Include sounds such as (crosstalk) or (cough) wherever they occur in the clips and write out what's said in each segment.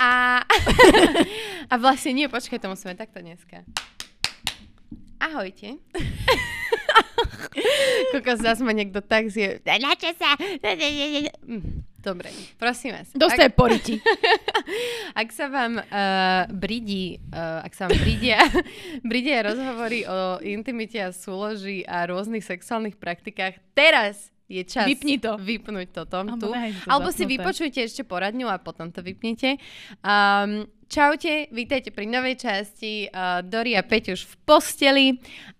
a, (laughs) a vlastne nie, počkaj, to musíme takto dneska. Ahojte. (laughs) Kokos, zase ma niekto tak zje. Na čo sa? Mm, Dobre, prosím vás. Dostaj poriti. (laughs) Ak sa vám uh, bridí, uh, ak sa vám bridia, bridia rozhovory o intimite a súloži a rôznych sexuálnych praktikách, teraz je čas Vypni to. vypnúť toto Alebo tu. nehaj to Alebo si vypočujte ešte poradňu a potom to vypnite. Um, čaute, vítajte pri novej časti uh, Dori a Peť už v posteli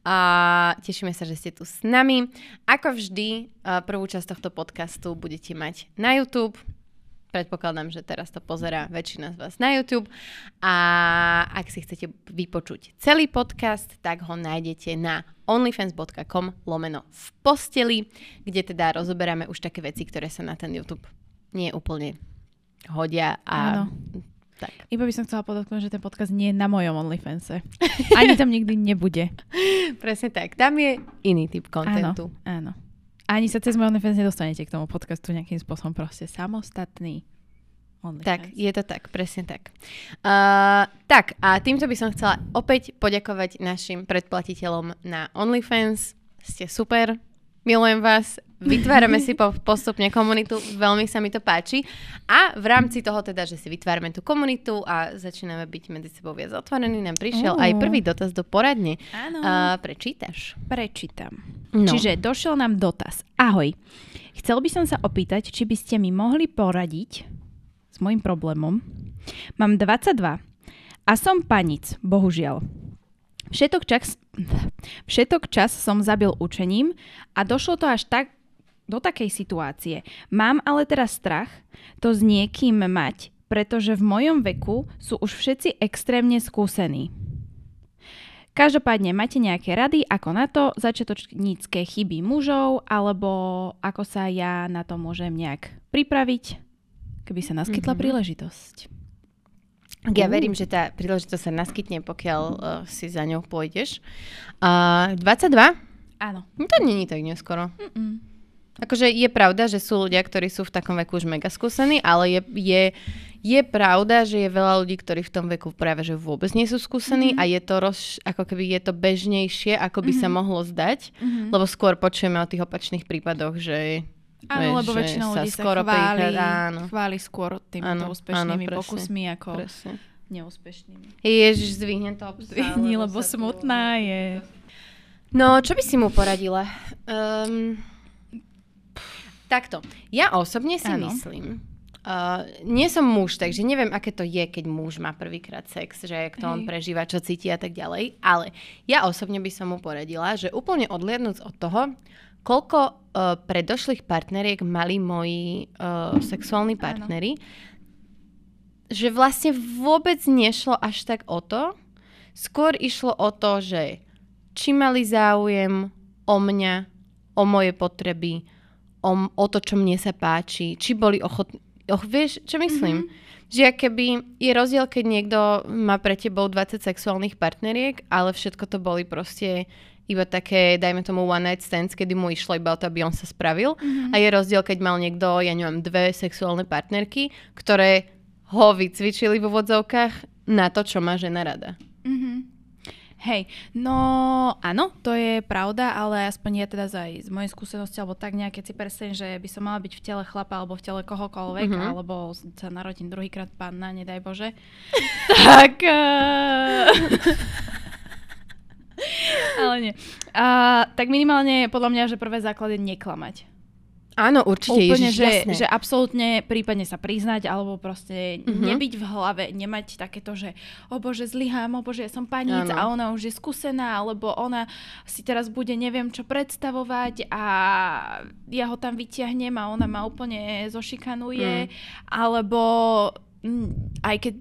a tešíme sa, že ste tu s nami. Ako vždy, uh, prvú časť tohto podcastu budete mať na YouTube. Predpokladám, že teraz to pozerá väčšina z vás na YouTube. A ak si chcete vypočuť celý podcast, tak ho nájdete na onlyfans.com lomeno v posteli, kde teda rozoberáme už také veci, ktoré sa na ten YouTube nie úplne hodia. A Áno. tak. Iba by som chcela podotknúť, že ten podcast nie je na mojom OnlyFanse. Ani tam nikdy nebude. (laughs) Presne tak. Tam je iný typ Áno, kontentu. áno. Ani sa cez môj OnlyFans nedostanete k tomu podcastu nejakým spôsobom proste samostatný OnlyFans. Tak, je to tak, presne tak. Uh, tak, a týmto by som chcela opäť poďakovať našim predplatiteľom na OnlyFans. Ste super, milujem vás, vytvárame si po, postupne komunitu, veľmi sa mi to páči. A v rámci toho teda, že si vytvárame tú komunitu a začíname byť medzi sebou viac otvorení, nám prišiel Ó. aj prvý dotaz do poradne. Áno. Uh, prečítaš? Prečítam. No. Čiže došiel nám dotaz. Ahoj. Chcel by som sa opýtať, či by ste mi mohli poradiť s môjim problémom. Mám 22 a som panic, bohužiaľ. Všetok čas, všetok čas som zabil učením a došlo to až tak do takej situácie. Mám ale teraz strach to s niekým mať, pretože v mojom veku sú už všetci extrémne skúsení. Každopádne, máte nejaké rady, ako na to začiatočnícke chyby mužov, alebo ako sa ja na to môžem nejak pripraviť, keby sa naskytla Mhm. príležitosť. Ja verím, že tá príležitosť sa naskytne, pokiaľ uh, si za ňou pôjdeš. Uh, 22? Áno. No to není tak neskoro. Mm-mm. Akože je pravda, že sú ľudia, ktorí sú v takom veku už mega skúsení, ale je, je, je pravda, že je veľa ľudí, ktorí v tom veku práve že vôbec nie sú skúsení Mhm. a je to roz, ako keby je to bežnejšie, ako by sa Mhm. mohlo zdať, Mhm. lebo skôr počujeme o tých opačných prípadoch, že Áno, lebo sa ľudí sa skoro chváli, prichádza, áno. chváli skôr týmito Áno, úspešnými áno, presne, pokusmi ako presne. neúspešnými. Ježiš, zdvihnem to obsa, Zdvihni, lebo sa tu- smutná je. No, čo by si mu poradila? Um, takto. Ja osobne si Áno. myslím, uh, nie som muž, takže neviem, aké to je, keď muž má prvýkrát sex, že jak to on Hej. prežíva, čo cíti a tak ďalej. Ale ja osobne by som mu poradila, že úplne odliadnúc od toho, koľko uh, predošlých partneriek mali moji uh, sexuálni Áno. partneri, že vlastne vôbec nešlo až tak o to, skôr išlo o to, že či mali záujem o mňa, o moje potreby, o, o to, čo mne sa páči, či boli ochotní. Och, vieš, čo myslím? Mm-hmm. Že keby je rozdiel, keď niekto má pre tebou 20 sexuálnych partneriek, ale všetko to boli proste iba také, dajme tomu one night stands, kedy mu išlo iba o to, aby on sa spravil. Mhm. A je rozdiel, keď mal niekto, ja neviem, dve sexuálne partnerky, ktoré ho vycvičili v úvodzovkách na to, čo má žena rada. Hej, no áno, to je pravda, ale aspoň ja teda aj z mojej skúsenosti, alebo tak nejak, keď si predstavím, že by som mala byť v tele chlapa alebo v tele kohokoľvek, Mhm. mm-hmm. alebo sa narodím druhýkrát panna, nedaj Bože, (laughs) tak... Uh... (laughs) ale nie. Uh, tak minimálne podľa mňa, že prvé základ je neklamať. Áno, určite, Úplne, Ježiš, že, jasné. že absolútne prípadne sa priznať, alebo proste Mhm. nebyť v hlave, nemať takéto, že o bože, zlyhám, o bože, ja som paníc Áno. a ona už je skúsená, alebo ona si teraz bude neviem čo predstavovať a ja ho tam vyťahnem a ona ma úplne zošikanuje, Mm. alebo mm, aj keď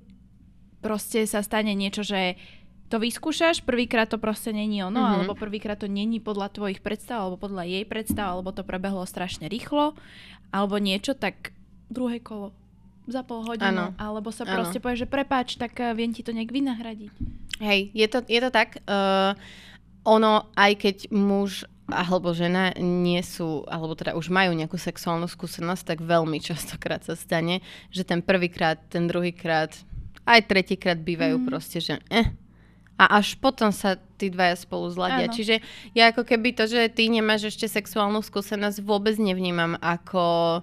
proste sa stane niečo, že to vyskúšaš, prvýkrát to proste není ono, Mhm. mm-hmm. alebo prvýkrát to není podľa tvojich predstav, alebo podľa jej predstav, alebo to prebehlo strašne rýchlo, alebo niečo, tak druhé kolo za pol hodinu, Áno. alebo sa Áno. proste povie, že prepáč, tak eh, viem ti to nejak vynahradiť. Hej, je to, je to tak. Uh, ono, aj keď muž alebo žena nie sú, alebo teda už majú nejakú sexuálnu skúsenosť, tak veľmi častokrát sa stane, že ten prvýkrát, ten druhýkrát, aj tretíkrát bývajú mm. proste, že eh, a až potom sa tí dvaja spolu zladia. Áno. Čiže ja ako keby to, že ty nemáš ešte sexuálnu skúsenosť, vôbec nevnímam ako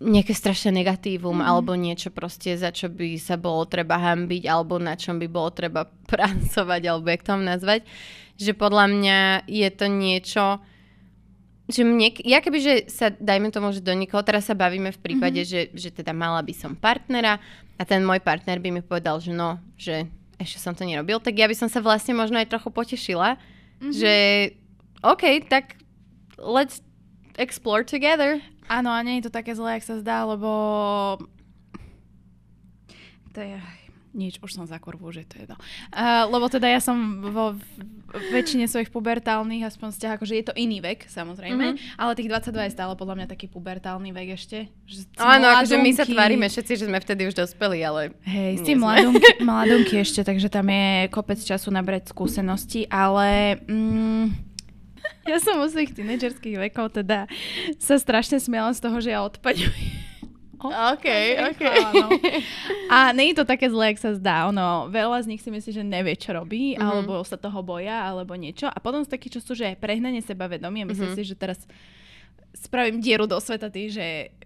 nejaké strašné negatívum mm. alebo niečo proste, za čo by sa bolo treba hambiť alebo na čom by bolo treba (laughs) pracovať alebo jak to nazvať. Že podľa mňa je to niečo, že mne, ja keby, že sa, dajme tomu, že do nikoho, teraz sa bavíme v prípade, mm-hmm. že, že teda mala by som partnera a ten môj partner by mi povedal, že no, že ešte som to nerobil, tak ja by som sa vlastne možno aj trochu potešila, mm-hmm. že OK, tak let's explore together. Áno, a nie je to také zlé, ak sa zdá, lebo to je nič, už som za kurvu, že to je jedno. Uh, lebo teda ja som vo väčšine svojich pubertálnych, aspoň vzťah, akože je to iný vek, samozrejme, mm-hmm. ale tých 22 je stále podľa mňa taký pubertálny vek ešte. Že Áno, akože my sa tvárime všetci, že sme vtedy už dospeli, ale... Hej, ste mladunky, (laughs) mladunky ešte, takže tam je kopec času nabrať skúsenosti, ale... Mm, ja som u svojich tínedžerských vekov teda sa strašne smiala z toho, že ja odpaďujem Oh, OK, OK. A nie je to také zlé, ak sa zdá. Ono, veľa z nich si myslí, že nevie, čo robí, mm-hmm. alebo sa toho boja, alebo niečo. A potom z takí, čo sú, že prehnanie sebavedomie, myslím mm-hmm. si, že teraz spravím dieru do sveta tý, že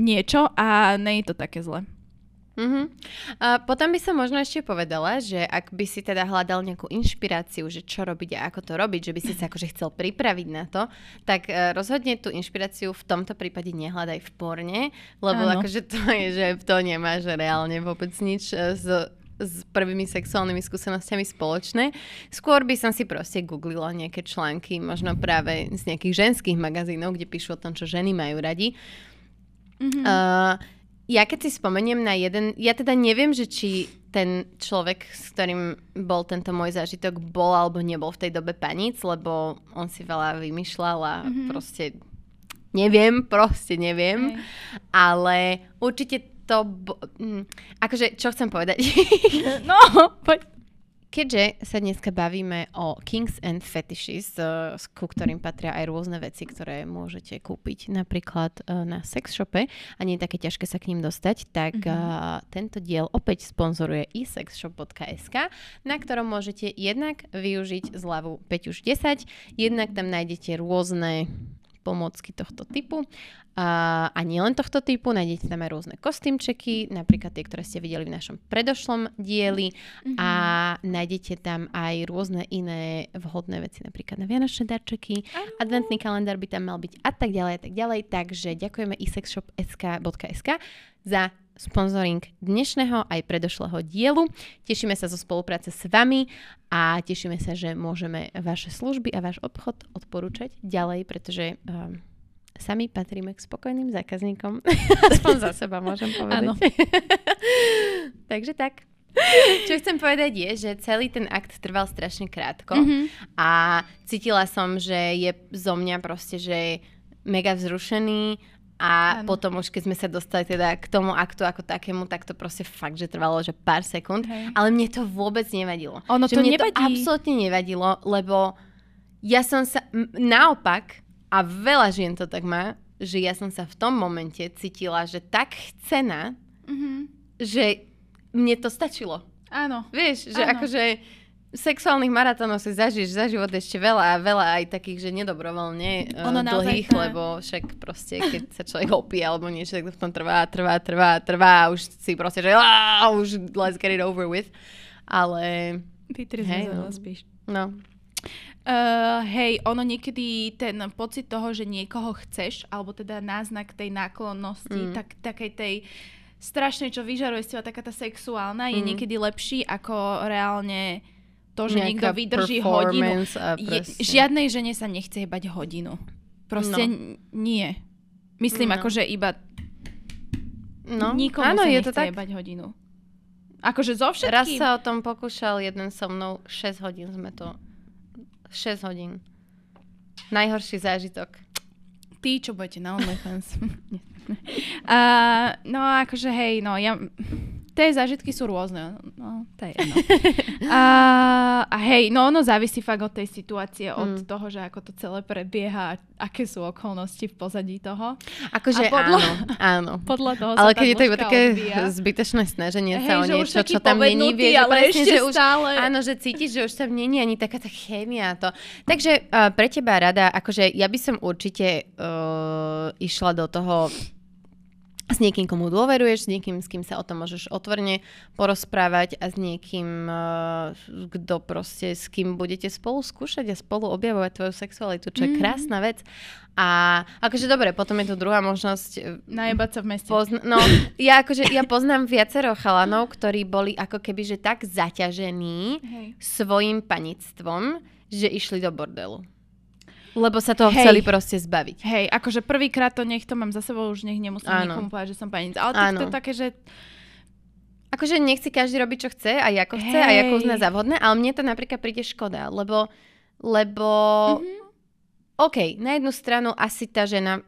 niečo a nie je to také zlé. Uh-huh. A potom by som možno ešte povedala, že ak by si teda hľadal nejakú inšpiráciu, že čo robiť a ako to robiť, že by si sa akože chcel pripraviť na to, tak uh, rozhodne tú inšpiráciu v tomto prípade nehľadaj v porne, lebo ano. akože to je, že to nemáš reálne vôbec nič uh, s s prvými sexuálnymi skúsenostiami spoločné. Skôr by som si proste googlila nejaké články, možno práve z nejakých ženských magazínov, kde píšu o tom, čo ženy majú radi. Mm-hmm. Uh, ja keď si spomeniem na jeden, ja teda neviem, že či ten človek, s ktorým bol tento môj zážitok, bol alebo nebol v tej dobe paníc, lebo on si veľa vymýšľal a mm-hmm. proste neviem, (laughs) proste neviem. Hej. Ale určite to... Bo- hm, akože, čo chcem povedať? (laughs) no, poď. Keďže sa dneska bavíme o Kings and Fetishes, uh, ku ktorým patria aj rôzne veci, ktoré môžete kúpiť napríklad uh, na sex shope a nie je také ťažké sa k ním dostať, tak mm-hmm. tento diel opäť sponzoruje isexshop.sk, na ktorom môžete jednak využiť zľavu 5 už 10, jednak tam nájdete rôzne pomocky tohto typu. A, a nielen tohto typu, nájdete tam aj rôzne kostýmčeky, napríklad tie, ktoré ste videli v našom predošlom dieli mm-hmm. a nájdete tam aj rôzne iné vhodné veci, napríklad na vianočné darčeky, uh-huh. adventný kalendár by tam mal byť a tak ďalej a tak ďalej, takže ďakujeme isexshop.sk za sponsoring dnešného aj predošlého dielu. Tešíme sa zo spolupráce s vami a tešíme sa, že môžeme vaše služby a váš obchod odporúčať ďalej, pretože um, sami patríme k spokojným zákazníkom. (laughs) Aspoň za seba môžem povedať. (laughs) Takže tak. Čo chcem povedať je, že celý ten akt trval strašne krátko mm-hmm. a cítila som, že je zo mňa proste, že mega vzrušený a ano. potom už keď sme sa dostali teda k tomu aktu ako takému, tak to proste fakt, že trvalo že pár sekúnd. Hej. Ale mne to vôbec nevadilo. Ono že to mne nevadí. to absolútne nevadilo, lebo ja som sa, m- naopak, a veľa žien to tak má, že ja som sa v tom momente cítila, že tak chcená, mm-hmm. že mne to stačilo. Áno. Vieš, že Áno. akože sexuálnych maratónov si zažiješ za život ešte veľa a veľa aj takých, že nedobrovoľne uh, ono dlhých, naozaj, lebo však proste, keď sa človek opie alebo niečo, tak to v tom trvá, trvá, trvá, trvá a už si proste, že už let's get it over with. Ale... Ty hej, no. spíš. No. Uh, hej, ono niekedy ten pocit toho, že niekoho chceš, alebo teda náznak tej náklonnosti, mm. tak, takej tej strašnej, čo vyžaruje z teba taká tá sexuálna, mm. je niekedy lepší ako reálne to, že niekto vydrží hodinu. Je, žiadnej žene sa nechce jebať hodinu. Proste no. nie. Myslím, no. akože iba no. nikomu Áno, sa je nechce to tak. jebať hodinu. Akože zo všetkým. Raz sa o tom pokúšal jeden so mnou, 6 hodín sme to... 6 hodín. Najhorší zážitok. Tí, čo budete na OnlyFans. (laughs) (laughs) uh, no akože hej, no ja tie zážitky sú rôzne. No, to je jedno. (laughs) a, a hej, no ono závisí fakt od tej situácie, od Mm. toho, že ako to celé prebieha, aké sú okolnosti v pozadí toho. Akože podľa- áno, áno. (laughs) Podľa toho Ale keď je to iba také odvíja. zbytočné snaženie Hej, sa o niečo, čo tam není, vieš, že ale presne, ešte že už, stále. áno, že cítiš, že už tam není ani taká tá chémia. To. Takže uh, pre teba rada, akože ja by som určite uh, išla do toho s niekým, komu dôveruješ, s niekým, s kým sa o tom môžeš otvorene porozprávať a s niekým, uh, kto proste, s kým budete spolu skúšať a spolu objavovať tvoju sexualitu, čo je Mhm. krásna vec. A akože dobre, potom je tu druhá možnosť, uh, Najebať sa v meste. Pozna- no, ja akože, ja poznám viacero chalanov, ktorí boli ako keby, že tak zaťažení Hej. svojim panictvom, že išli do bordelu. Lebo sa toho Hej. chceli proste zbaviť. Hej, akože prvýkrát to nech to mám za sebou, už nech nemusím Áno. nikomu povedať, že som panica. Ale tak to také, že Akože nech si každý robiť, čo chce a ako chce a Hej. ako uzná za vhodné, ale mne to napríklad príde škoda, lebo, lebo Mhm. OK, na jednu stranu asi tá žena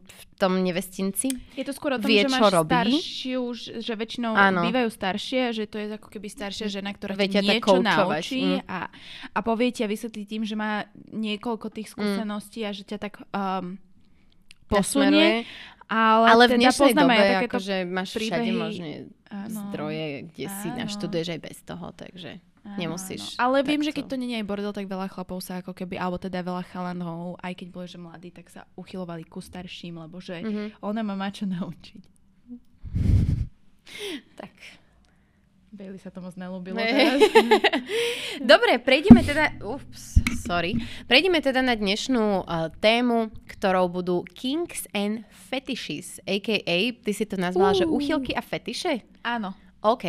v tom nevestinci je to skôr o tom, Vie, že máš robí. staršiu, že väčšinou Áno. bývajú staršie, že to je ako keby staršia žena, ktorá Vie ti niečo naučí mm. a, a povie ti a vysvetlí tým, že má niekoľko tých skúseností a že ťa tak um, posunie. nasmeruje. Ale, Ale v teda dnešnej dobe aj akože máš všade príbehy. možné Áno. zdroje, kde si Áno. naštuduješ aj bez toho, takže nemusíš áno. Ale viem, že keď to nie je bordel, tak veľa chlapov sa ako keby, alebo teda veľa chalanov, aj keď boli že mladí, tak sa uchylovali ku starším, lebo že Mhm. ona ma má čo naučiť. (laughs) Tak. Bailey sa to moc nelúbilo Ne. teraz. (laughs) Dobre, prejdeme teda... Ups, sorry. Prejdeme teda na dnešnú uh, tému, ktorou budú kinks and fetishes, a.k.a. ty si to nazvala, že Uú. uchylky a fetiše? Áno. OK.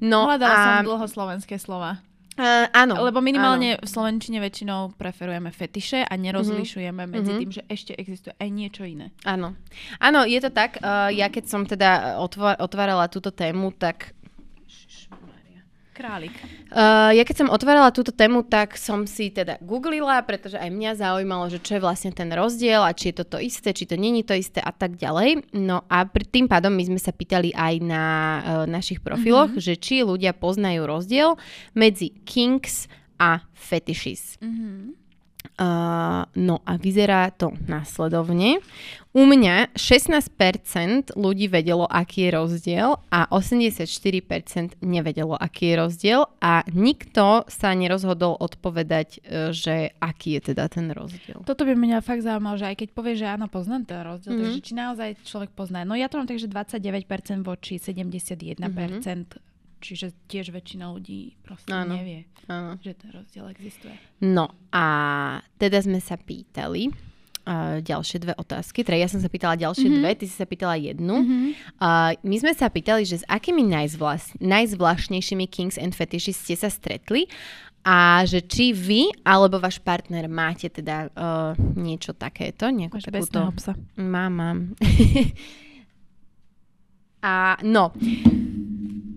No Hľadala a... som dlho slovenské slova. Uh, áno. Lebo minimálne áno. v slovenčine väčšinou preferujeme fetiše a nerozlišujeme medzi Mhm. tým, že ešte existuje aj niečo iné. Áno. Áno, je to tak. Uh, ja keď som teda otva- otvárala túto tému, tak Králik. Uh, ja keď som otvárala túto tému, tak som si teda googlila, pretože aj mňa zaujímalo, že čo je vlastne ten rozdiel a či je to to isté, či to není to isté a tak ďalej. No a pr- tým pádom my sme sa pýtali aj na uh, našich profiloch, mm-hmm. že či ľudia poznajú rozdiel medzi kinks a fetishes. Mhm. Uh, no a vyzerá to následovne. U mňa 16% ľudí vedelo, aký je rozdiel a 84% nevedelo, aký je rozdiel a nikto sa nerozhodol odpovedať, e, že aký je teda ten rozdiel. Toto by mňa fakt zaujímalo, že aj keď povie, že áno, poznám ten rozdiel, Mhm. mm-hmm. takže či naozaj človek pozná. No ja to mám tak, že 29% voči 71%, mm-hmm. čiže tiež väčšina ľudí proste. Áno. nevie, Áno. že ten rozdiel existuje. No a teda sme sa pýtali uh, ďalšie dve otázky. Teda ja som sa pýtala ďalšie mm-hmm. dve, ty si sa pýtala jednu. Mm-hmm. Uh, my sme sa pýtali, že s akými najzvláš- najzvláštnejšími kings and fetishes ste sa stretli a že či vy alebo váš partner máte teda uh, niečo takéto, nejakú Máš takúto... psa. Mám, mám. (laughs) a no,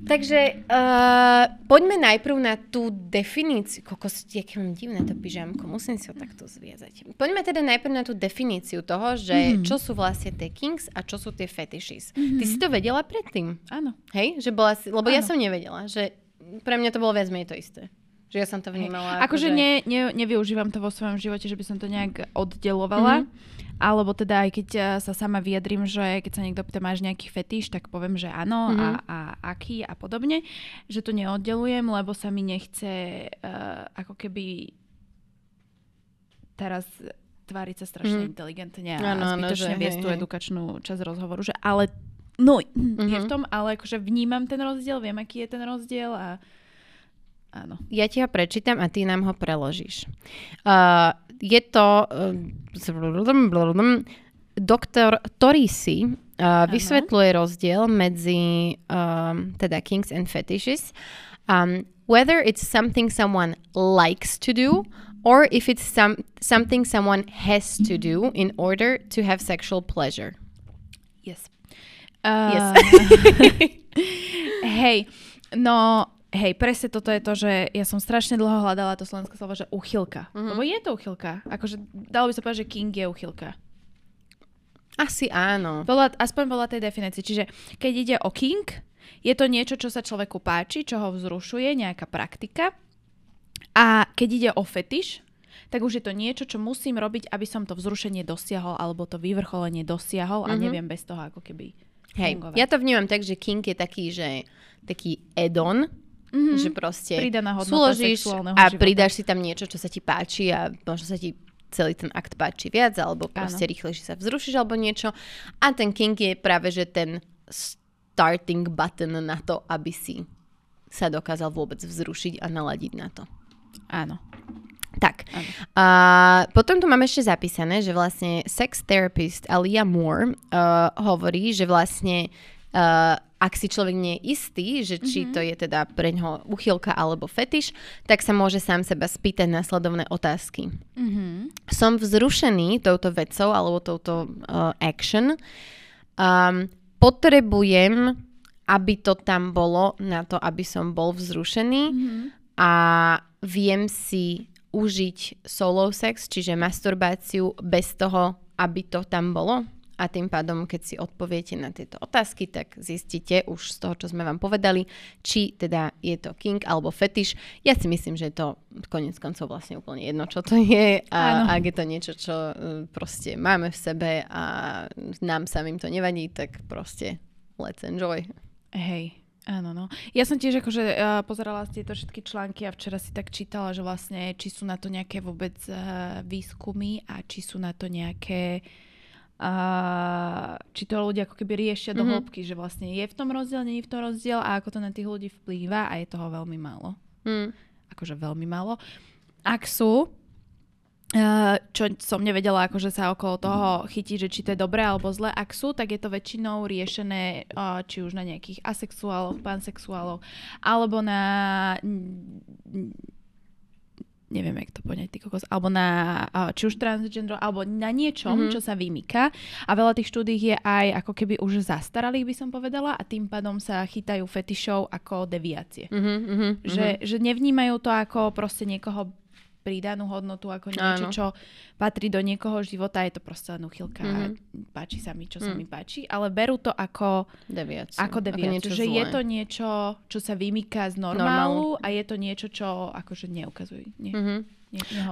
takže uh, poďme najprv na tú definíciu. Kokos, aké mám divné to pyžamko, musím si ho takto zviazať. Poďme teda najprv na tú definíciu toho, že Mhm. mm-hmm. čo sú vlastne tie kings a čo sú tie fetishes. Mm-hmm. Ty si to vedela predtým? Áno. Hej? Že bola si, lebo ja Áno. som nevedela, že pre mňa to bolo viac menej to isté. Že ja som to vnímala. Akože že... ne, ne, nevyužívam to vo svojom živote, že by som to nejak oddelovala. Mm-hmm. Alebo teda aj keď eh, sa sama vyjadrím, že keď sa niekto pýta, máš nejaký fetíš, tak poviem, že áno Mhm. a, a aký a podobne. Že to neoddelujem, lebo sa mi nechce uh, ako keby teraz tváriť sa strašne Mhm. inteligentne a áno, zbytočne že viesť tú edukačnú časť rozhovoru. Že ale no, je Mhm. v tom, ale akože vnímam ten rozdiel, viem, aký je ten rozdiel a áno. Ja ti ho prečítam a ty nám ho preložíš. Uh, je to uh, doktor Torisi uh, vysvetľuje rozdiel medzi um, teda kings and fetishes. Um, whether it's something someone likes to do or if it's some, something someone has to do in order to have sexual pleasure. Yes. Yes. (laughs) (laughs) Uh, hej, no hej, presne toto je to, že ja som strašne dlho hľadala to slovenské slovo, že uchylka. Mhm. Lebo je to uchylka. Akože dalo by sa povedať, že king je uchylka. Asi áno. Podľa, aspoň podľa tej definície. Čiže keď ide o king, Je to niečo, čo sa človeku páči, čo ho vzrušuje, nejaká praktika. A keď ide o fetiš, tak už je to niečo, čo musím robiť, aby som to vzrušenie dosiahol alebo to vyvrcholenie dosiahol a Mhm. neviem bez toho ako keby Hej, fungovať. ja to vnímam tak, že kink je taký, že taký add-on, Mhm. že proste Pridaná hodnota súložíš a života. pridáš si tam niečo, čo sa ti páči a možno sa ti celý ten akt páči viac, alebo proste rýchlejšie sa vzrušíš alebo niečo. A ten kink je práve, že ten starting button na to, aby si sa dokázal vôbec vzrušiť a naladiť na to. Áno. Tak. Áno. A potom tu máme ešte zapísané, že vlastne sex therapist Alia Moore uh, hovorí, že vlastne uh, ak si človek nie je istý, že či to je teda pre ňoho uchylka alebo fetiš, tak sa môže sám seba spýtať následovné otázky. Mhm. Som vzrušený touto vecou alebo touto uh, action. Um, potrebujem, aby to tam bolo na to, aby som bol vzrušený Mhm. a viem si užiť solo sex, čiže masturbáciu bez toho, aby to tam bolo. A tým pádom, keď si odpoviete na tieto otázky, tak zistíte už z toho, čo sme vám povedali, či teda je to kink alebo fetiš. Ja si myslím, že je to konec koncov vlastne úplne jedno, čo to je. Áno. A ak je to niečo, čo eh, proste máme v sebe a nám samým to nevadí, tak proste let's enjoy. Hej, áno, no. Ja som tiež akože uh, pozerala tieto všetky články a včera si tak čítala, že vlastne či sú na to nejaké vôbec uh, výskumy a či sú na to nejaké uh, či to ľudia ako keby riešia do Mhm. hĺbky, že vlastne je v tom rozdiel, nie je v tom rozdiel a ako to na tých ľudí vplýva a je toho veľmi málo. Hm. Akože veľmi málo. Ak sú, Uh, čo som nevedela, akože sa okolo toho chytiť, že či to je dobré alebo zle. Ak sú, tak je to väčšinou riešené uh, či už na nejakých asexuáloch, pansexuáloch, alebo na mm, neviem, jak to poňať, ty kokos, alebo na či už transgender, alebo na niečom, Mhm. mm-hmm. čo sa vymýka. A veľa tých štúdí je aj ako keby už zastaralých, by som povedala, a tým pádom sa chytajú fetišov ako deviácie. Mhm, mhm, Že, že nevnímajú to ako proste niekoho pridanú hodnotu, ako niečo, Áno. čo patrí do niekoho života, je to proste len uchylka, Mhm. mm-hmm. páči sa mi, čo sa Mm. mi páči, ale berú to ako, Deviáciu. ako deviáciu, niečo že je zlé. to niečo, čo sa vymýka z normálu a je to niečo, čo akože neukazujú. Nie, Mhm.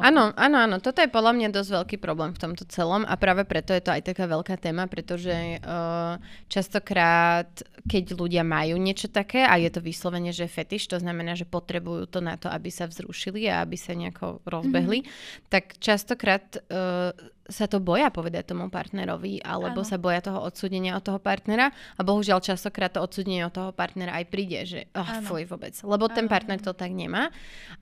Áno, áno, áno. Toto je podľa mňa dosť veľký problém v tomto celom a práve preto je to aj taká veľká téma, pretože uh, častokrát, keď ľudia majú niečo také a je to vyslovene, že fetiš, to znamená, že potrebujú to na to, aby sa vzrušili a aby sa nejako rozbehli, mm-hmm. tak častokrát uh, sa to boja povedať tomu partnerovi, alebo Áno. sa boja toho odsúdenia od toho partnera a bohužiaľ častokrát to odsúdenie od toho partnera aj príde, že oh, fuj vôbec, lebo ten Áno, partner áno. to tak nemá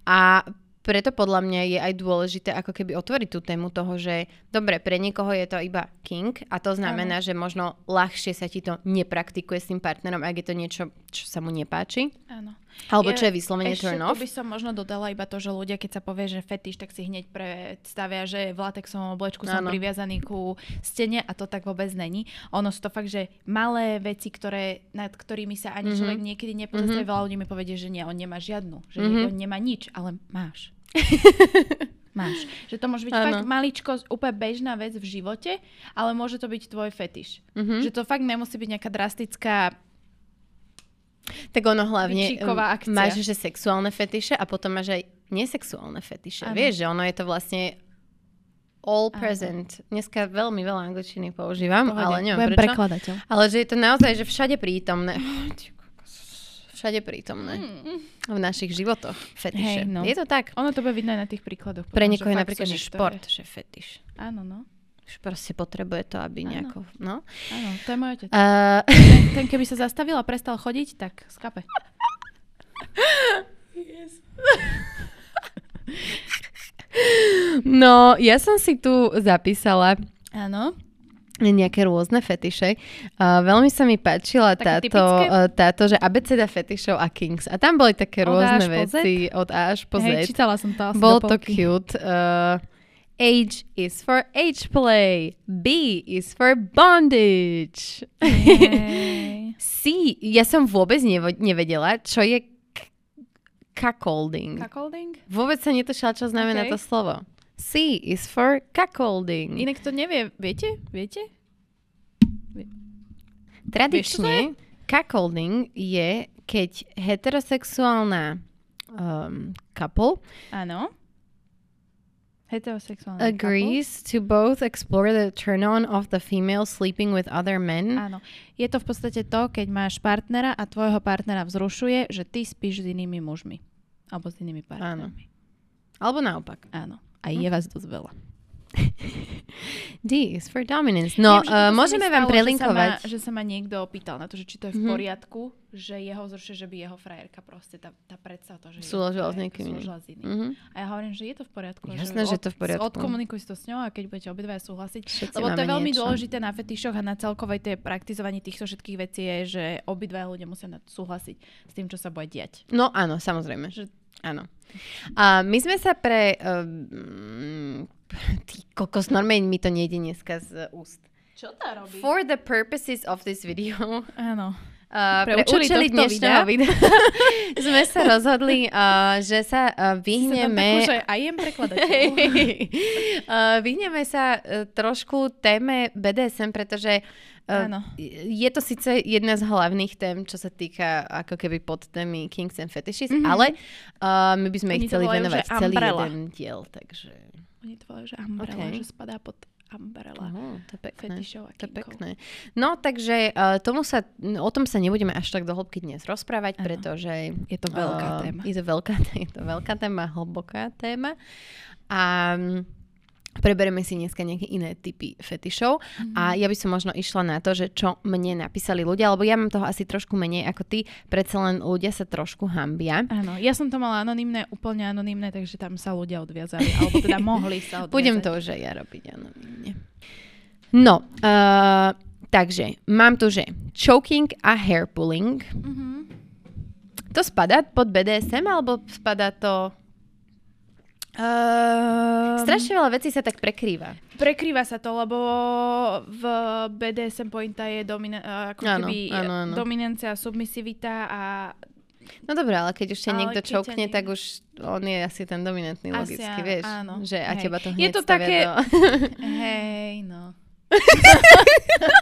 a preto podľa mňa je aj dôležité ako keby otvoriť tú tému toho, že dobre, pre niekoho je to iba kink a to znamená, že možno ľahšie sa ti to nepraktikuje s tým partnerom, ak je to niečo, čo sa mu nepáči. Áno. Alebo čo je vyslovene turn tu off. by som možno dodala iba to, že ľudia, keď sa povie, že fetiš, tak si hneď predstavia, že v latexovom oblečku som Áno. priviazaný ku stene a to tak vôbec není. Ono sú to fakt, že malé veci, ktoré, nad ktorými sa ani Mhm. človek niekedy nepozastavie. Mhm. Veľa ľudí mi povedie, že nie, on nemá žiadnu. Že Mhm. on nemá nič, ale máš. (laughs) Máš. Že to môže byť Áno. fakt maličko, úplne bežná vec v živote, ale môže to byť tvoj fetiš. Mhm. Že to fakt nemusí byť nejaká drastická Tak ono hlavne akcia. máš že sexuálne fetiše a potom máš aj nesexuálne fetiše. Áno. Vieš, že ono je to vlastne all Áno. present. Dneska veľmi veľa angličtiny používam, Pohode, ale neviem budem prečo. prekladateľ. Ale že je to naozaj, že všade prítomné. Všade prítomné. V našich životoch fetiše. Hej, no. Je to tak. Ono to bude vidno aj na tých príkladoch. Pre niekoho je napríklad, že šport, že fetiš. Áno, no. Už proste potrebuje to, aby Áno. nejako... No. Áno, to je môj otec. Uh, Ten, ten keby sa zastavil a prestal chodiť, tak skape. no, ja som si tu zapísala Áno. nejaké rôzne fetiše. Uh, veľmi sa mi páčila Také táto, uh, táto, že abeceda fetišov a kings. A tam boli také Od rôzne veci od A až po Hej, Z. čítala som to do to cute. Uh, H is for age play. B is for bondage. (laughs) C, ja som vôbec nevedela, čo je cuckolding. Cuckolding? Vôbec sa netušila, čo znamená Ok. to slovo. C is for cuckolding. Inak to nevie, viete? Viete? Tradične cuckolding je, keď heterosexuálna um, couple Áno. Heterosexuálny agrees to both explore the turn on of the female sleeping with other men. Áno. Je to v podstate to, keď máš partnera a tvojho partnera vzrušuje, že ty spíš s inými mužmi. Alebo s inými partnermi. Alebo naopak. Áno. A je vás dosť veľa. (laughs) D is for dominance. No, Viem, že uh, môžeme vám stalo, prelinkovať. Že sa, ma, že sa ma niekto opýtal na to, že či to je v Mhm. poriadku, že jeho zrušuje, že by jeho frajerka proste, tá, tá predstava to, že Súložila s niekým iným. súložila s iným. Mhm. A ja hovorím, že je to v poriadku. Jasné, že je to v poriadku. Odkomunikuj si to s ňou a keď budete obidvaja súhlasiť. Všetci Lebo to je veľmi niečo. dôležité na fetišoch a na celkovej tej praktizovaní týchto všetkých vecí je, že obidvaja ľudia musia súhlasiť s tým, čo sa bude diať. No áno, samozrejme. Že- Áno. A my sme sa pre... Um, (laughs) ty kokos, normálne mi to nejde dneska z úst. Čo tá robí? For the purposes of this video, Áno. (laughs) Uh, Pre účely tohto dnešného videa (laughs) sme sa rozhodli, uh, že sa uh, vyhneme... že aj jem uh, vyhneme sa uh, trošku téme BDSM, pretože uh, Áno. je to síce jedna z hlavných tém, čo sa týka ako keby pod témy Kings and Fetishes, Mhm. ale uh, my by sme ich chceli volajú, venovať celý umbrella. jeden diel, takže... Oni to volajú, že umbrella, Okay. že spadá pod umbrella. Oh, to je pekné. Fetišov To je pekné. No, takže uh, tomu sa, o tom sa nebudeme až tak do hĺbky dnes rozprávať, Áno. pretože Je to veľká uh, téma. Je to veľká, (laughs) je to veľká téma, hlboká téma. A mm, preberieme si dneska nejaké iné typy fetišov. Mhm. A ja by som možno išla na to, že čo mne napísali ľudia, lebo ja mám toho asi trošku menej ako ty, predsa len ľudia sa trošku hambia. Áno, ja som to mala anonymné, úplne anonymné, takže tam sa ľudia odviazali, alebo teda (laughs) mohli sa odviazať. Budem to už aj ja robiť anonymne. No, uh, takže mám tu, že choking a hair pulling. Mhm. To spadá pod BDSM, alebo spadá to... Um, Strašne veľa vecí sa tak prekrýva. Prekrýva sa to, lebo v BDSM pointa je domina- eh, ako Áno, keby áno, áno. dominancia, submisivita a No dobré, ale keď už ťa niekto keď niekto- tak už on je asi ten dominantný Asi logicky, á- vieš. áno, Že a hej. teba to Je hneď to stavia také- do... (laughs) (laughs) hej, no. (laughs)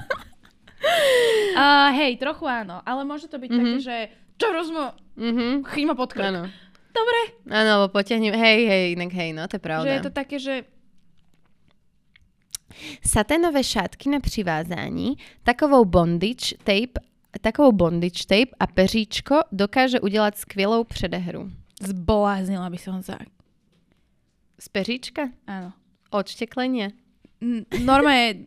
uh, hej, trochu áno, ale môže to byť Mhm. také, že čo rozmo, Mhm. chyť ma pod krk. Áno. Dobre, Áno, lebo potiahnem, hej, hej, inak hej, no to je pravda. že je to také, že Saténové šátky na přivázání, takovou bondage tape, takovou bondage tape a peříčko dokáže udělat skvělou předehru. zbláznila by som sa. Z peříčka? Áno. Odšteklenie? N- Normálne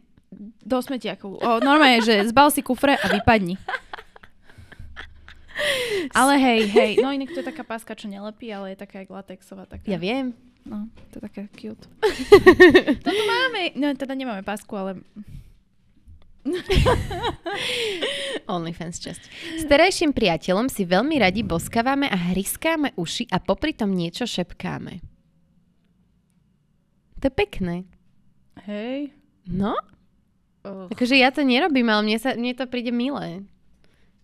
do smetiaku. O, normálne, že zbal si kufre a vypadni. (laughs) Ale hej, hej, no inak to je taká páska, čo nelepí, ale je taká jak latexová. Taká. Ja viem. No, to je také cute. (laughs) to tu máme, no teda nemáme pásku, ale (laughs) OnlyFans časť. S terajším priateľom si veľmi radi boskávame a hryskáme uši a popri tom niečo šepkáme. To je pekné. hej. No, akože ja to nerobím, ale mne, sa, mne to príde milé.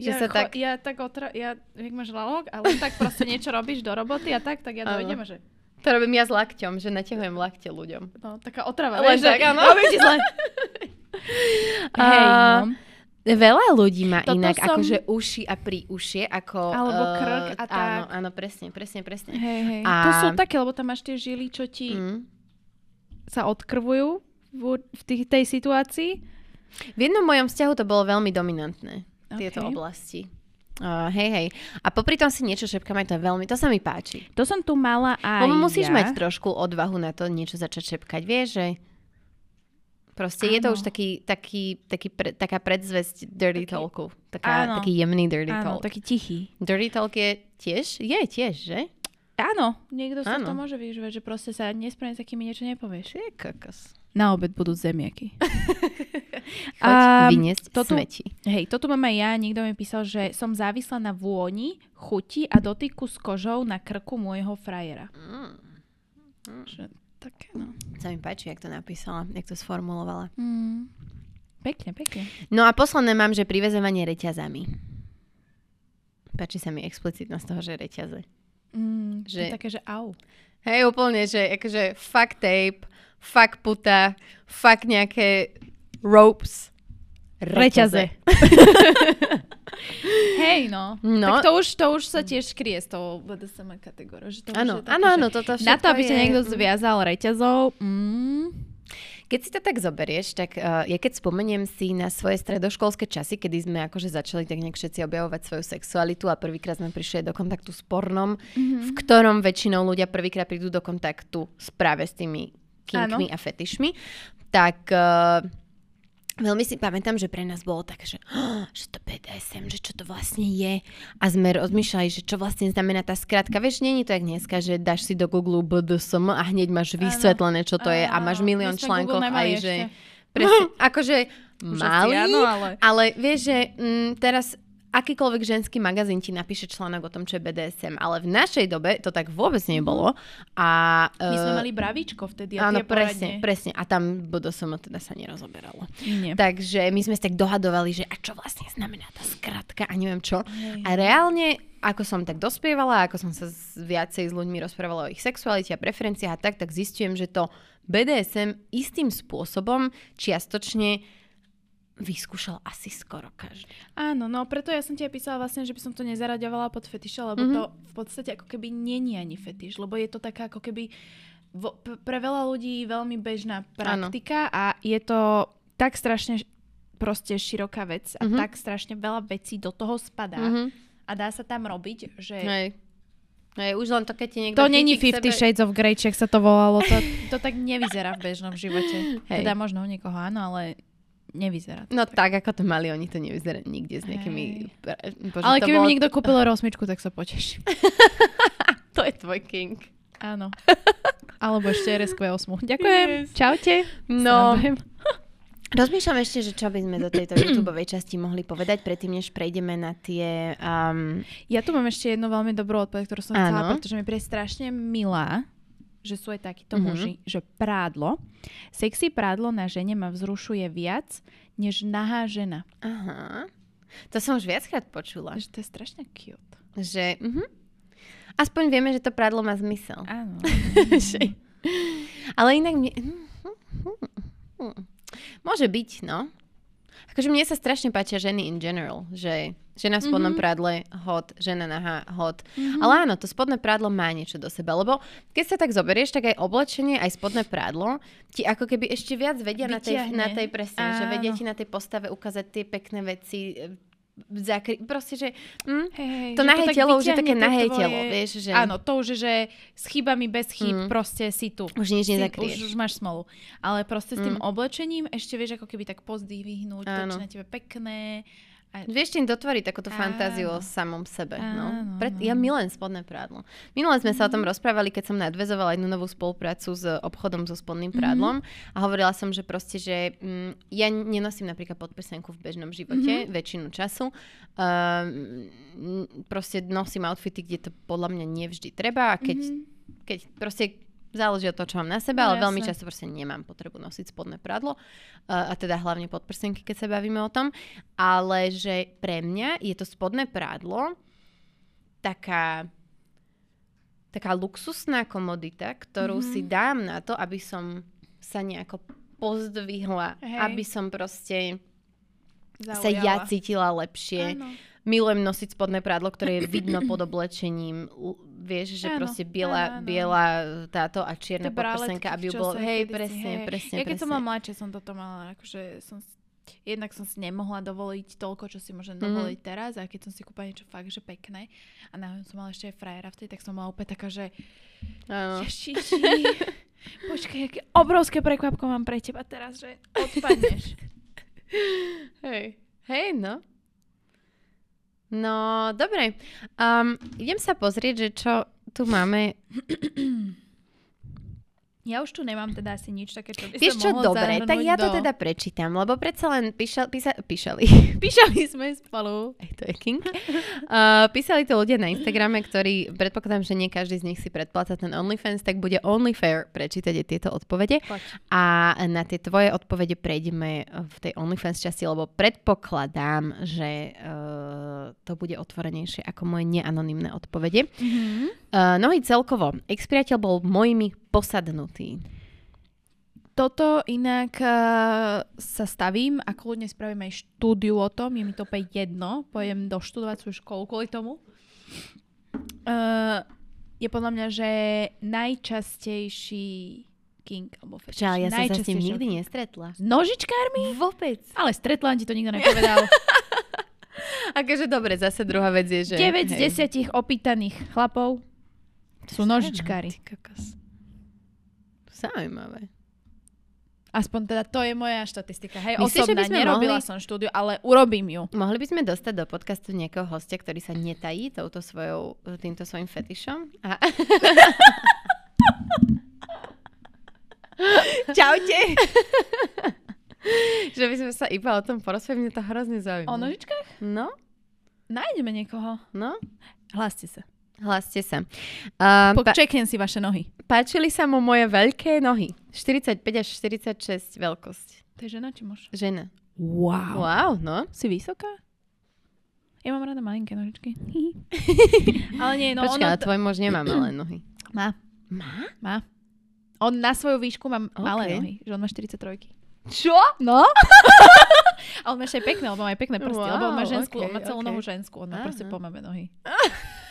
Že ja, sa tak... ja tak otra... Ja, jak máš lalok, ale tak proste niečo robíš do roboty a tak, tak ja dojdem a že... To robím ja s lakťom, že naťahujem lakte ľuďom. No, taká otrava. Len tak, áno. (laughs) Robím ti zle. (laughs) Hej, no. Veľa ľudí má Toto inak som- akože uši a pri ušie, ako... Alebo eh, krk a tak. Áno, áno, presne, presne, presne. Hej, hej. A- To sú také, lebo tam máš tie žily, čo ti Mm. sa odkrvujú v, v tých, tej situácii. V jednom mojom vzťahu to bolo veľmi dominantné, tieto Ok. oblasti. Uh, hej, hej. A popri tom si niečo šepkám, aj to je veľmi, to sa mi páči. To som tu mala aj Lebo musíš ja. mať trošku odvahu na to niečo začať šepkať, vieš, že proste je to už taký, taký, taký pre, taká predzvesť dirty Taký- talku. Taká, Áno. taký jemný dirty Áno, talk. taký tichý. Dirty talk je tiež? Je tiež, že? Áno, niekto sa Áno. to môže využívať, že proste sa nesprávne s takými niečo nepovieš. Je kokos. Na obed budú zemiaky. (laughs) A vyniesť to tu- smeti. Hej, toto mám aj ja, niekto mi písal, že som závislá na vôni, chuti a dotyku s kožou na krku môjho frajera. Mm. Že, také, no. Sa mi páči, jak to napísala, jak to sformulovala. Mm. Pekne, pekne. No a posledné mám, že privezovanie reťazami. Páči sa mi explicitnosť toho, že reťaze. Mm, Že- že... Také, že au. Hej, úplne, že akože fuck tape, fuck puta, fuck nejaké ropes, reťaze. (laughs) Hej, no. No. Tak to už, to už sa tiež skrie z toho BDSM už Áno, áno, áno, toto všetko Na to, aby ťa je- niekto zviazal reťazou, mm, Keď si to tak zoberieš, tak uh, ja keď spomeniem si na svoje stredoškolské časy, kedy sme akože začali tak nejak všetci objavovať svoju sexualitu a prvýkrát sme prišli do kontaktu s pornom, mm-hmm. v ktorom väčšinou ľudia prvýkrát prídu do kontaktu s práve s tými kinkmi a fetišmi, tak uh, veľmi si pamätám, že pre nás bolo také, že, "Oh, že to BDSM, že čo to vlastne je. A sme rozmýšľali, že čo vlastne znamená tá skratka. Vieš, není to jak dneska, že dáš si do Google BDSM a hneď máš vysvetlené, čo to je a máš milión článkov aj, že... ešte. Presne, (laughs) akože áno, ale... ale vieš, že mm, teraz akýkoľvek ženský magazín ti napíše článok o tom, čo je BDSM, ale v našej dobe to tak vôbec nebolo. A, My sme eh, mali bravíčko vtedy a Áno, presne, poradne. presne. A tam BDSM teda sa nerozoberalo. Nie. Takže my sme sa tak dohadovali, že a čo vlastne znamená tá skratka a neviem čo. Hej. A reálne, ako som tak dospievala, ako som sa s, viacej s ľuďmi rozprávala o ich sexualite a preferenciách a tak, tak zistujem, že to BDSM istým spôsobom čiastočne vyskúšal asi skoro každý. Áno, no preto ja som ti aj písala vlastne, že by som to nezaraďovala pod fetiše, lebo Mhm. to v podstate ako keby není ani fetiš, lebo je to taká ako keby vo, pre veľa ľudí veľmi bežná praktika a je to tak strašne proste široká vec a Mhm. tak strašne veľa vecí do toho spadá Mhm. a dá sa tam robiť, že Hej. Hej, už len to, keď ti niekto to není chytí k Fifty sebe- Shades of Grey, sa to volalo, to, (laughs) to tak nevyzerá v bežnom živote. Hej. Teda možno u niekoho áno, ale nevyzerá to No tak. tak, ako to mali oni, to nevyzerá nikde s nejakými... Bože, Ale keby bolo- mi niekto kúpil rozmičku, tak sa poteším. (laughs) To je tvoj king. Áno. Alebo ešte RSQ8. Ďakujem. Yes. Čaute. No, (laughs) rozmýšľam ešte, že čo by sme do tejto (clears throat) YouTube časti mohli povedať, predtým, než prejdeme na tie... Um, Ja tu mám ešte jednu veľmi dobrú odpoveď, ktorú som chcela, pretože mi príde strašne milá, že sú aj takíto Mhm. muži, že prádlo, sexy prádlo na žene ma vzrušuje viac, než nahá žena. aha. To som už viackrát počula. Že to je strašne cute. Že... Uh-huh. Aspoň vieme, že to prádlo má zmysel. Áno. (laughs) Ale inak mne... Môže byť, no. Akože mne sa strašne páčia ženy in general, že žena v spodnom Mhm. mm-hmm. prádle, hot, žena nahá, hot. Mhm. Mm-hmm. Ale áno, to spodné prádlo má niečo do seba, lebo keď sa tak zoberieš, tak aj oblečenie, aj spodné prádlo ti ako keby ešte viac vedia na tej, Vyťahne. na tej presne, že vedia ti na tej postave ukázať tie pekné veci, zakry... proste, že... Hm? Hej, hej, To že nahé telo už je také to nahé tvoje- telo, vieš, že... Áno, to už že s chybami, bez chýb, Mm. proste si tu. Už nič nezakrieš. už, už máš smolu. Ale proste s tým Mm. oblečením ešte vieš ako keby tak pozdvihnúť, to, Áno. čo na tebe pekné. A Vieš tým dotvoriť takúto fantáziu o samom sebe. No. Pred, áno. ja milujem spodné prádlo. Minule sme sa o tom rozprávali, keď som nadvezovala jednu novú spoluprácu s obchodom so spodným prádlom a hovorila som, že proste, že mm, ja nenosím napríklad podprsenku v bežnom živote väčšinu času. Um, proste nosím outfity, kde to podľa mňa nevždy treba a keď, keď proste záleží od toho, čo mám na sebe, No, ale veľmi jasné. často proste nemám potrebu nosiť spodné prádlo. Uh, a teda hlavne podprsenky, keď sa bavíme o tom. Ale že pre mňa je to spodné prádlo taká taká luxusná komodita, ktorú Mhm. si dám na to, aby som sa nejako pozdvihla, Hej. aby som proste sa zaujala. ja cítila lepšie. Áno. Milujem nosiť spodné prádlo, ktoré je vidno pod oblečením. Vieš, že Áno, proste biela, áno, áno. biela táto a čierna podprsenka, aby ju bolo... Hej, kedysi, presne, hej. presne, Ja keď presne. som bola mladšia, som toto mala, akože som jednak som si nemohla dovoliť toľko, čo si môžem Mhm. dovoliť teraz a keď som si kúpila niečo fakt, že pekné a náhodou som mala ešte aj frajera vtedy, tak som mala opäť taká, že ježiši, počkaj, aké obrovské prekvapko mám pre teba teraz, že odpadneš. (laughs) Hej. Hej, no. No, dobre. Um, idem sa pozrieť, že čo tu máme. (clears throat) Ja už tu nemám teda asi nič také, čo by Vieš čo, dobre, tak ja to do... teda prečítam, lebo predsa len píšal, písa, píšali. (laughs) Píšali sme spolu. Aj to je king. (laughs) Uh, písali to ľudia na Instagrame, ktorí, predpokladám, že nie každý z nich si predpláca ten OnlyFans, tak bude only fair prečítať aj tieto odpovede. Poď. A na tie tvoje odpovede prejdeme v tej OnlyFans časti, lebo predpokladám, že uh, to bude otvorenejšie ako moje neanonymné odpovede. Mhm. Uh, nohy celkovo. Ex-priateľ bol mojimi posadnutý. toto inak uh, sa stavím a kľudne spravím aj štúdiu o tom, je mi to opäť jedno, pojem doštudovať svoju školu kvôli tomu. Uh, je podľa mňa, že najčastejší king alebo fetiš. Ja som sa s tým nikdy nestretla. S nožičkármi? Vôbec. Ale stretla ti to nikto nepovedal. (laughs) Akože dobre, zase druhá vec je, že... 9 z hej. 10 opýtaných chlapov sú nožičkári. Ty kokos. Zaujímavé. Aspoň teda to je moja štatistika. Hej, Myslíš, že by osobná, sme nerobila mohli- som štúdiu, ale urobím ju. Mohli by sme dostať do podcastu niekoho hostia, ktorý sa netají touto svojou, týmto svojim fetišom? A... (laughs) Čaute. (laughs) že by sme sa iba o tom porozprávali, mňa to hrozne zaujíma. O nožičkách? No, Nájdeme niekoho. no, Hláste sa. Hláste sa. Uh, pa- Počeknem si vaše nohy. páčili sa mu moje veľké nohy. 45 až 46 veľkosť. To je žena či muž? Žena. Wow. Wow, no. Si vysoká? Ja mám rada malinké nožičky. (laughs) ale nie, no Počkaj, ono... ale tvoj muž nemá malé nohy. (clears throat) Má, Má? má. On na svoju výšku má malé Ok. nohy, že on má 43. Čo? No. (laughs) a on má ešte aj pekné, lebo má aj pekné prsty, Wow, lebo on má ženskú, ok, on má celú ok. nohu ženskú, on má Aha. proste pomavé nohy. (laughs)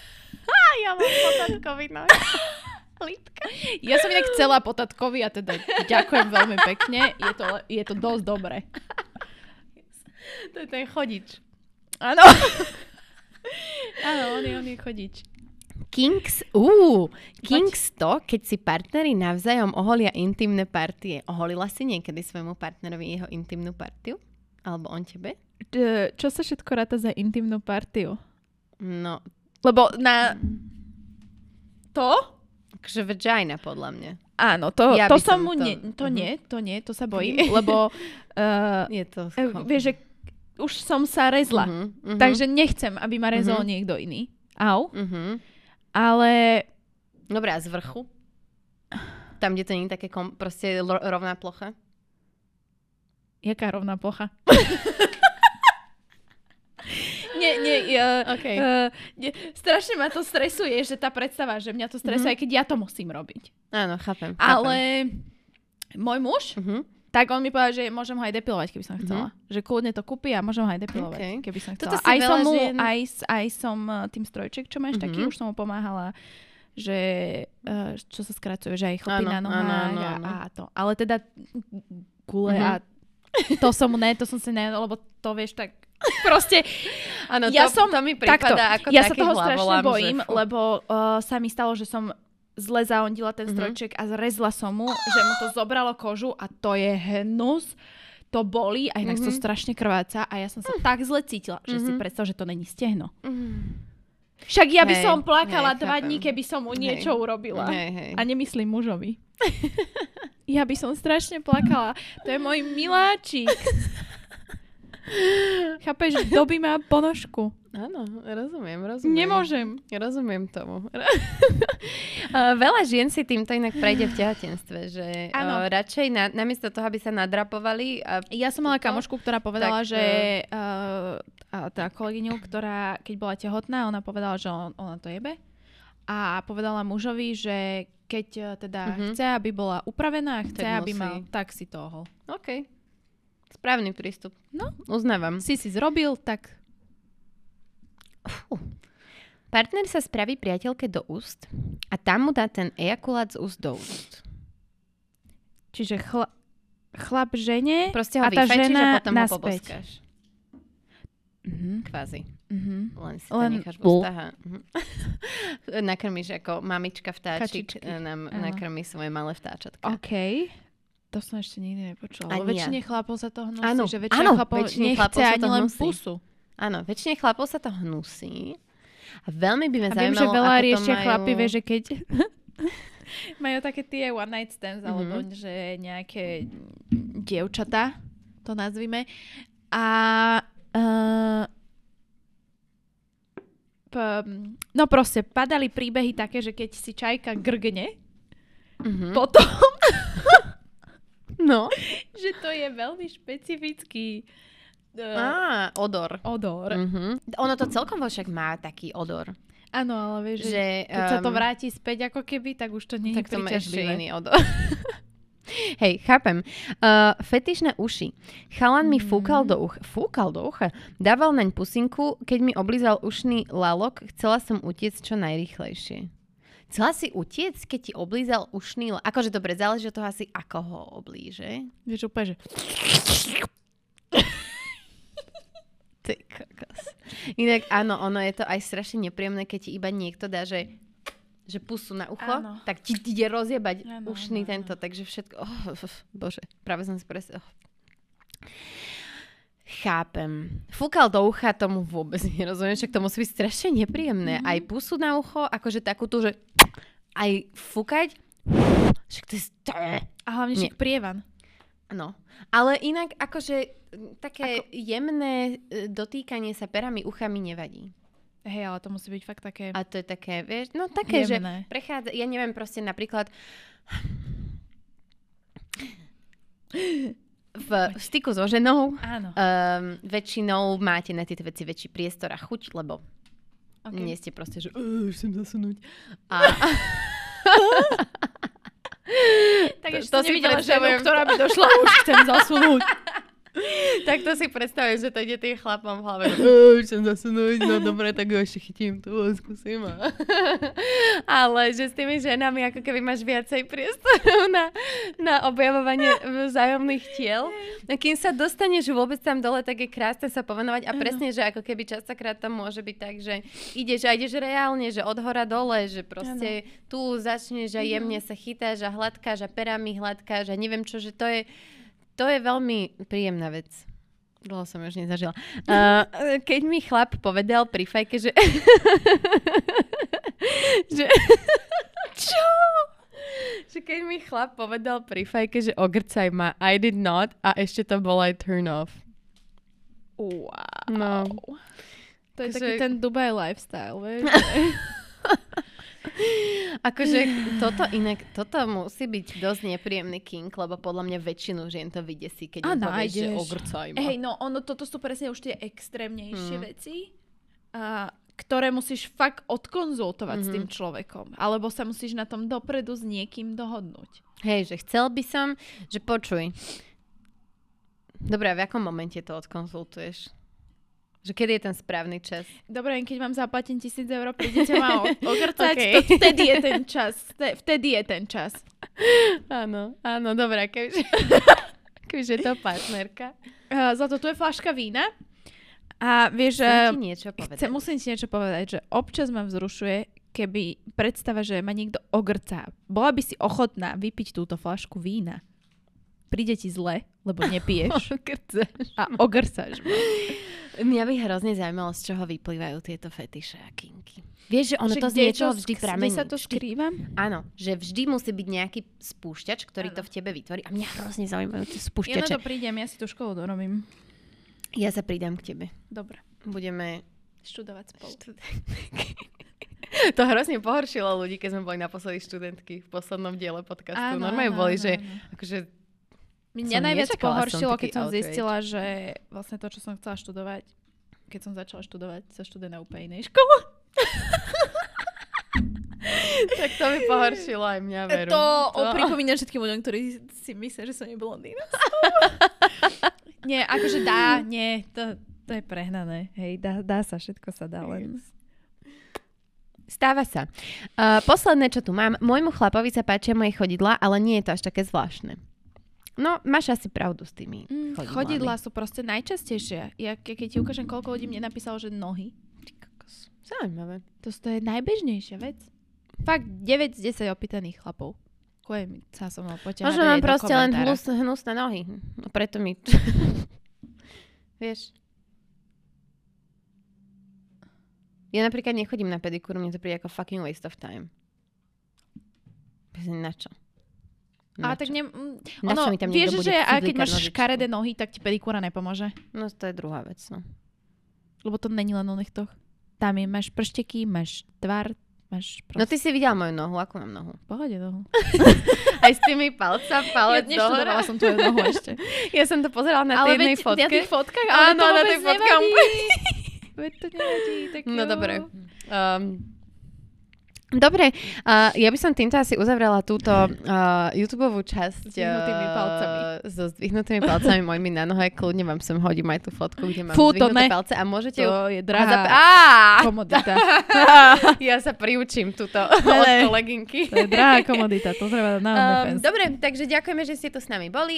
Ja mám potatkový nohy. Lítka. (laughs) Ja som inak chcela po tatkovi a teda ďakujem veľmi pekne, je to, je to dosť dobré. To je ten chodič. Áno. (laughs) Áno, on je, on je chodič. Kings, uh, Kings to, keď si partneri navzájom oholia intimné partie. Oholila si niekedy svojmu partnerovi jeho intimnú partiu? Alebo on tebe? D- čo sa všetko ráta za intimnú partiu? No, Lebo na... To? akože vagina podľa mňa. Áno, to, Ja to som mu... to- Nie, to Mhm. nie, to nie, to sa bojím, lebo (laughs) uh, Je to... vieš, že už som sa rezla, Mhm, mhm, takže nechcem, aby ma rezol Mhm. niekto iný. Au. mhm. Ale Dobre, a z vrchu? Tam, kde to nie je také kom- proste rovná plocha? jaká rovná plocha? (laughs) nie, nie, ja, Okay. uh, nie, strašne ma to stresuje, že tá predstava, že mňa to stresuje, Mhm. keď ja to musím robiť. Áno, chápem. chápem. Ale môj muž, Mhm. tak on mi povedal, že môžem ho aj depilovať, keby som chcela. Že kľudne to kúpi a môžem ho aj depilovať, Ok. keby som Toto chcela. si Aj som mu, žien- aj, aj som uh, tým strojček, čo máš taký, Mhm. už som mu pomáhala že uh, čo sa skracuje, že aj chlopy Áno, na nohách áno, áno, a, a to. Ale teda gule Mhm. a to som ne, to som si ne, lebo to vieš tak (laughs) proste Áno, ja to, som to mi takto, prípada ako ja sa toho strašne bojím, že lebo uh, sa mi stalo, že som zle zaondila ten Mhm. strojček a zrezla som mu, že mu to zobralo kožu a to je hnus. To bolí a inak to Mhm. strašne krváca a ja som sa tak zle cítila, že si Mhm. predstav, že to není stehno. Mm. Však ja by Hej, som plakala hej, dva chápem. dní, keby som mu Hej. niečo urobila. Hej, hej. A nemyslím mužovi. (laughs) ja by som strašne plakala. To je môj miláčik. (laughs) Chápeš, dobí ma ponožku. Áno, rozumiem, rozumiem. Nemôžem. Rozumiem tomu. Uh, (laughs) Veľa žien si týmto inak prejde v tehotenstve, že Áno. uh, radšej na, namiesto toho, aby sa nadrapovali a Ja som mala kamošku, ktorá povedala, Tak, že uh, a tá kolegyňu, ktorá keď bola tehotná, ona povedala, že on, ona to jebe. A povedala mužovi, že keď teda Mhm. chce, aby bola upravená, chce, Tak aby mal, tak si to ohol. OK. Správny prístup. No. Uznávam. Si si zrobil, tak Fú. Partner sa spraví priateľke do úst a tam mu dá ten ejakulát z úst do úst. čiže chla, chlap žene Proste ho a tá vyfajčíš a žena potom ho naspäť. poboskáš. Mhm. Kvázi. Mhm. Len si to Len necháš v bl- ústach a mhm. (laughs) nakrmíš ako mamička vtáčik Kačičky. nám nakrmí svoje malé vtáčatka. OK. To som ešte nikdy nepočula. Ani Lebo ja. väčšine chlapov sa to hnusí, Áno, že väčšina áno, chlapov väčšine nechce ani to len pusu. Áno, väčšine chlapov sa to hnusí. A veľmi by ma A viem, zaujímalo, že veľa riešia majú... chlapi, vieš, že keď (laughs) majú také tie one night stands, Mhm. alebo že nejaké dievčatá, to nazvime. A uh, p- no proste, padali príbehy také, že keď si čajka grgne, Mhm. potom, (laughs) No. (laughs) že to je veľmi špecifický uh, Á, odor. odor. Mhm. Ono to celkom však má taký odor. Áno, ale vieš, že Že, keď sa to um, vráti späť ako keby, tak už to nie je tak to má ešte iný odor. (laughs) Hej, chápem. Uh, fetiš na uši. Chalan mi fúkal do ucha. Fúkal do ucha? Dával naň pusinku, keď mi oblízal ušný lalok, chcela som utiecť čo najrychlejšie. Chcela si utiecť, keď ti oblízal ušný lalok? Akože dobre, záleží od toho asi, ako ho oblíže. Vieš úplne, že... (laughs) Ty kokos. Inak áno, ono je to aj strašne nepríjemné, keď ti iba niekto dá, že že pusu na ucho, Áno. tak ti ide rozjebať Áno, ušný áno, áno. tento, takže všetko, oh, (laughs) bože, práve som si presne, oh. Chápem. Fúkal do ucha, tomu vôbec (laughs) nerozumiem, však to musí byť strašne nepríjemné. Mhm. Aj pusu na ucho, akože takú tu, že aj fúkať, však to je... A hlavne však prievan. No, ale inak akože také Ako... jemné e, dotýkanie sa perami ucha mi nevadí. Hej, ale to musí byť fakt také... A to je také, vieš, no také, Jemné. že prechádza, ja neviem, proste napríklad (laughs) v styku so ženou Áno. um, väčšinou máte na tieto veci väčší priestor a chuť, lebo Okay. nie ste proste, že "Uh, už chcem zasunúť. A, (laughs) Tak ešte to to si nevidela ženu, ktorá by došla, už chcem zasunúť. (laughs) (laughs) tak to si predstavujem, že to ide tým chlapom v hlave. že, "Uh, už chcem zasunúť, no dobre, tak ho ešte chytím tu, skúsim. A... (laughs) Ale že s tými ženami ako keby máš viacej priestoru na, na objavovanie vzájomných tiel. No kým sa dostaneš vôbec tam dole, tak je krásne sa povenovať a presne, že ako keby častokrát to môže byť tak, že ideš a ideš reálne, že od hora dole, že proste tu začneš a jemne sa chytáš a hladkáš a perami hladkáš a neviem čo, že to je, to je veľmi príjemná vec. Dlho som už nezažila. Uh, keď mi chlap povedal pri fajke, že... (laughs) že... čo? Že keď mi chlap povedal pri fajke, že ogrcaj ma, I did not a ešte to bol aj turn off. Wow. No. To je Takže- taký ten Dubai lifestyle, vieš? (laughs) Akože toto inak, toto musí byť dosť nepríjemný kink, lebo podľa mňa väčšinu žien to vydesí, keď im povieš, že ogrcaj ma. Hej, no ono, toto sú presne už tie extrémnejšie Mm. veci, a, ktoré musíš fakt odkonzultovať s Mhm. tým človekom. Alebo sa musíš na tom dopredu s niekým dohodnúť. Hej, že chcel by som, že počuj. Dobre, a v akom momente to odkonzultuješ? Že kedy je ten správny čas? Dobre, keď vám zaplatím tisíc eur, prídete ma o- (laughs) ogrcať, Okej. to vtedy je ten čas. Vte- Vtedy je ten čas. Áno, áno, dobré, kebyže, kebyže (laughs) je to partnerka. Uh, za to tu je flaška vína. A vieš, Chcem ti niečo povedať. chcem, musím ti niečo povedať, že občas ma vzrušuje, keby predstava, že ma niekto ogrcá. Bola by si ochotná vypiť túto flašku vína. Príde ti zle, lebo nepiješ (laughs) a ogrcáš ma. Mňa by hrozne zaujímalo, z čoho vyplývajú tieto fetiše a kinky. Vieš, že ono Že to z kde je niečoho vždy Kde pramení. sa to skrýva? Áno, že vždy musí byť nejaký spúšťač, ktorý Áno. to v tebe vytvorí. A mňa hrozne zaujímajú tie Ja na spúšťače. to prídem, ja si tú školu dorobím. Ja sa pridám k tebe. Dobre, Budeme... študovať spolu. (laughs) To hrozne pohoršilo ľudí, keď sme boli naposledy študentky v poslednom diele podcastu. Áno, Normálne áno, boli, áno, že áno. akože Mňa najviac som pohoršilo, keď som outrage. zistila, že vlastne to, čo som chcela študovať, keď som začala študovať, sa študuje na úplne inej škole. (laughs) tak to mi pohoršilo aj mňa, veru. To, to... pripomínam všetkým ľuďom, ktorí si myslia, že som je blondína. (laughs) nie, akože dá, nie, to, to je prehnané. Hej, dá, dá sa, všetko sa dá len. Stáva sa. Uh, posledné, čo tu mám. Môjmu chlapovi sa páčia moje chodidla, ale nie je to až také zvláštne. No, máš asi pravdu s tými Mm, chodidlami. chodidlá sú proste najčastejšie. Ja, ke- keď ti ukážem, koľko ľudí mne napísalo, že nohy. Zaujímavé. to, to je najbežnejšia vec. Fakt 9 z 10 opýtaných chlapov. Kuje mi sa so mnou poťahať. Možno mám proste len hnus, hnusné nohy. No preto mi... (laughs) Vieš? Ja napríklad nechodím na pedikúru, mne to príde ako fucking waste of time. Myslím, Na čo? A Na tak ne, ono, mi tam vieš, že a keď máš škaredé nohy, tak ti pedikúra nepomôže. No to je druhá vec, no. Lebo to není len o nechtoch. Tam je, máš pršteky, máš tvar, máš No proste... ty si videl moju nohu, ako mám nohu? pohode nohu. (laughs) Aj s tými palca, Ja palec neštudovala dohora. som tvoju nohu ešte. (laughs) Ja som to pozerala na tej jednej fotke. na tých fotkách, ale Áno, na tej fotke. (laughs) Veď to nevadí, tak No dobre. Um, Dobre, uh, ja by som týmto asi uzavrela túto uh, YouTube časť S zdvihnutými uh, palcami. So zdvihnutými palcami mojimi na nohe. Kľudne vám sem hodím aj tú fotku, kde mám Fú, zdvihnuté ne. palce a môžete ju... To je Zap- (laughs) drahá Á! komodita. ja sa priučím túto (laughs) od kolegynky. To je drahá komodita, to treba na Um, dobre, takže ďakujeme, že ste tu s nami boli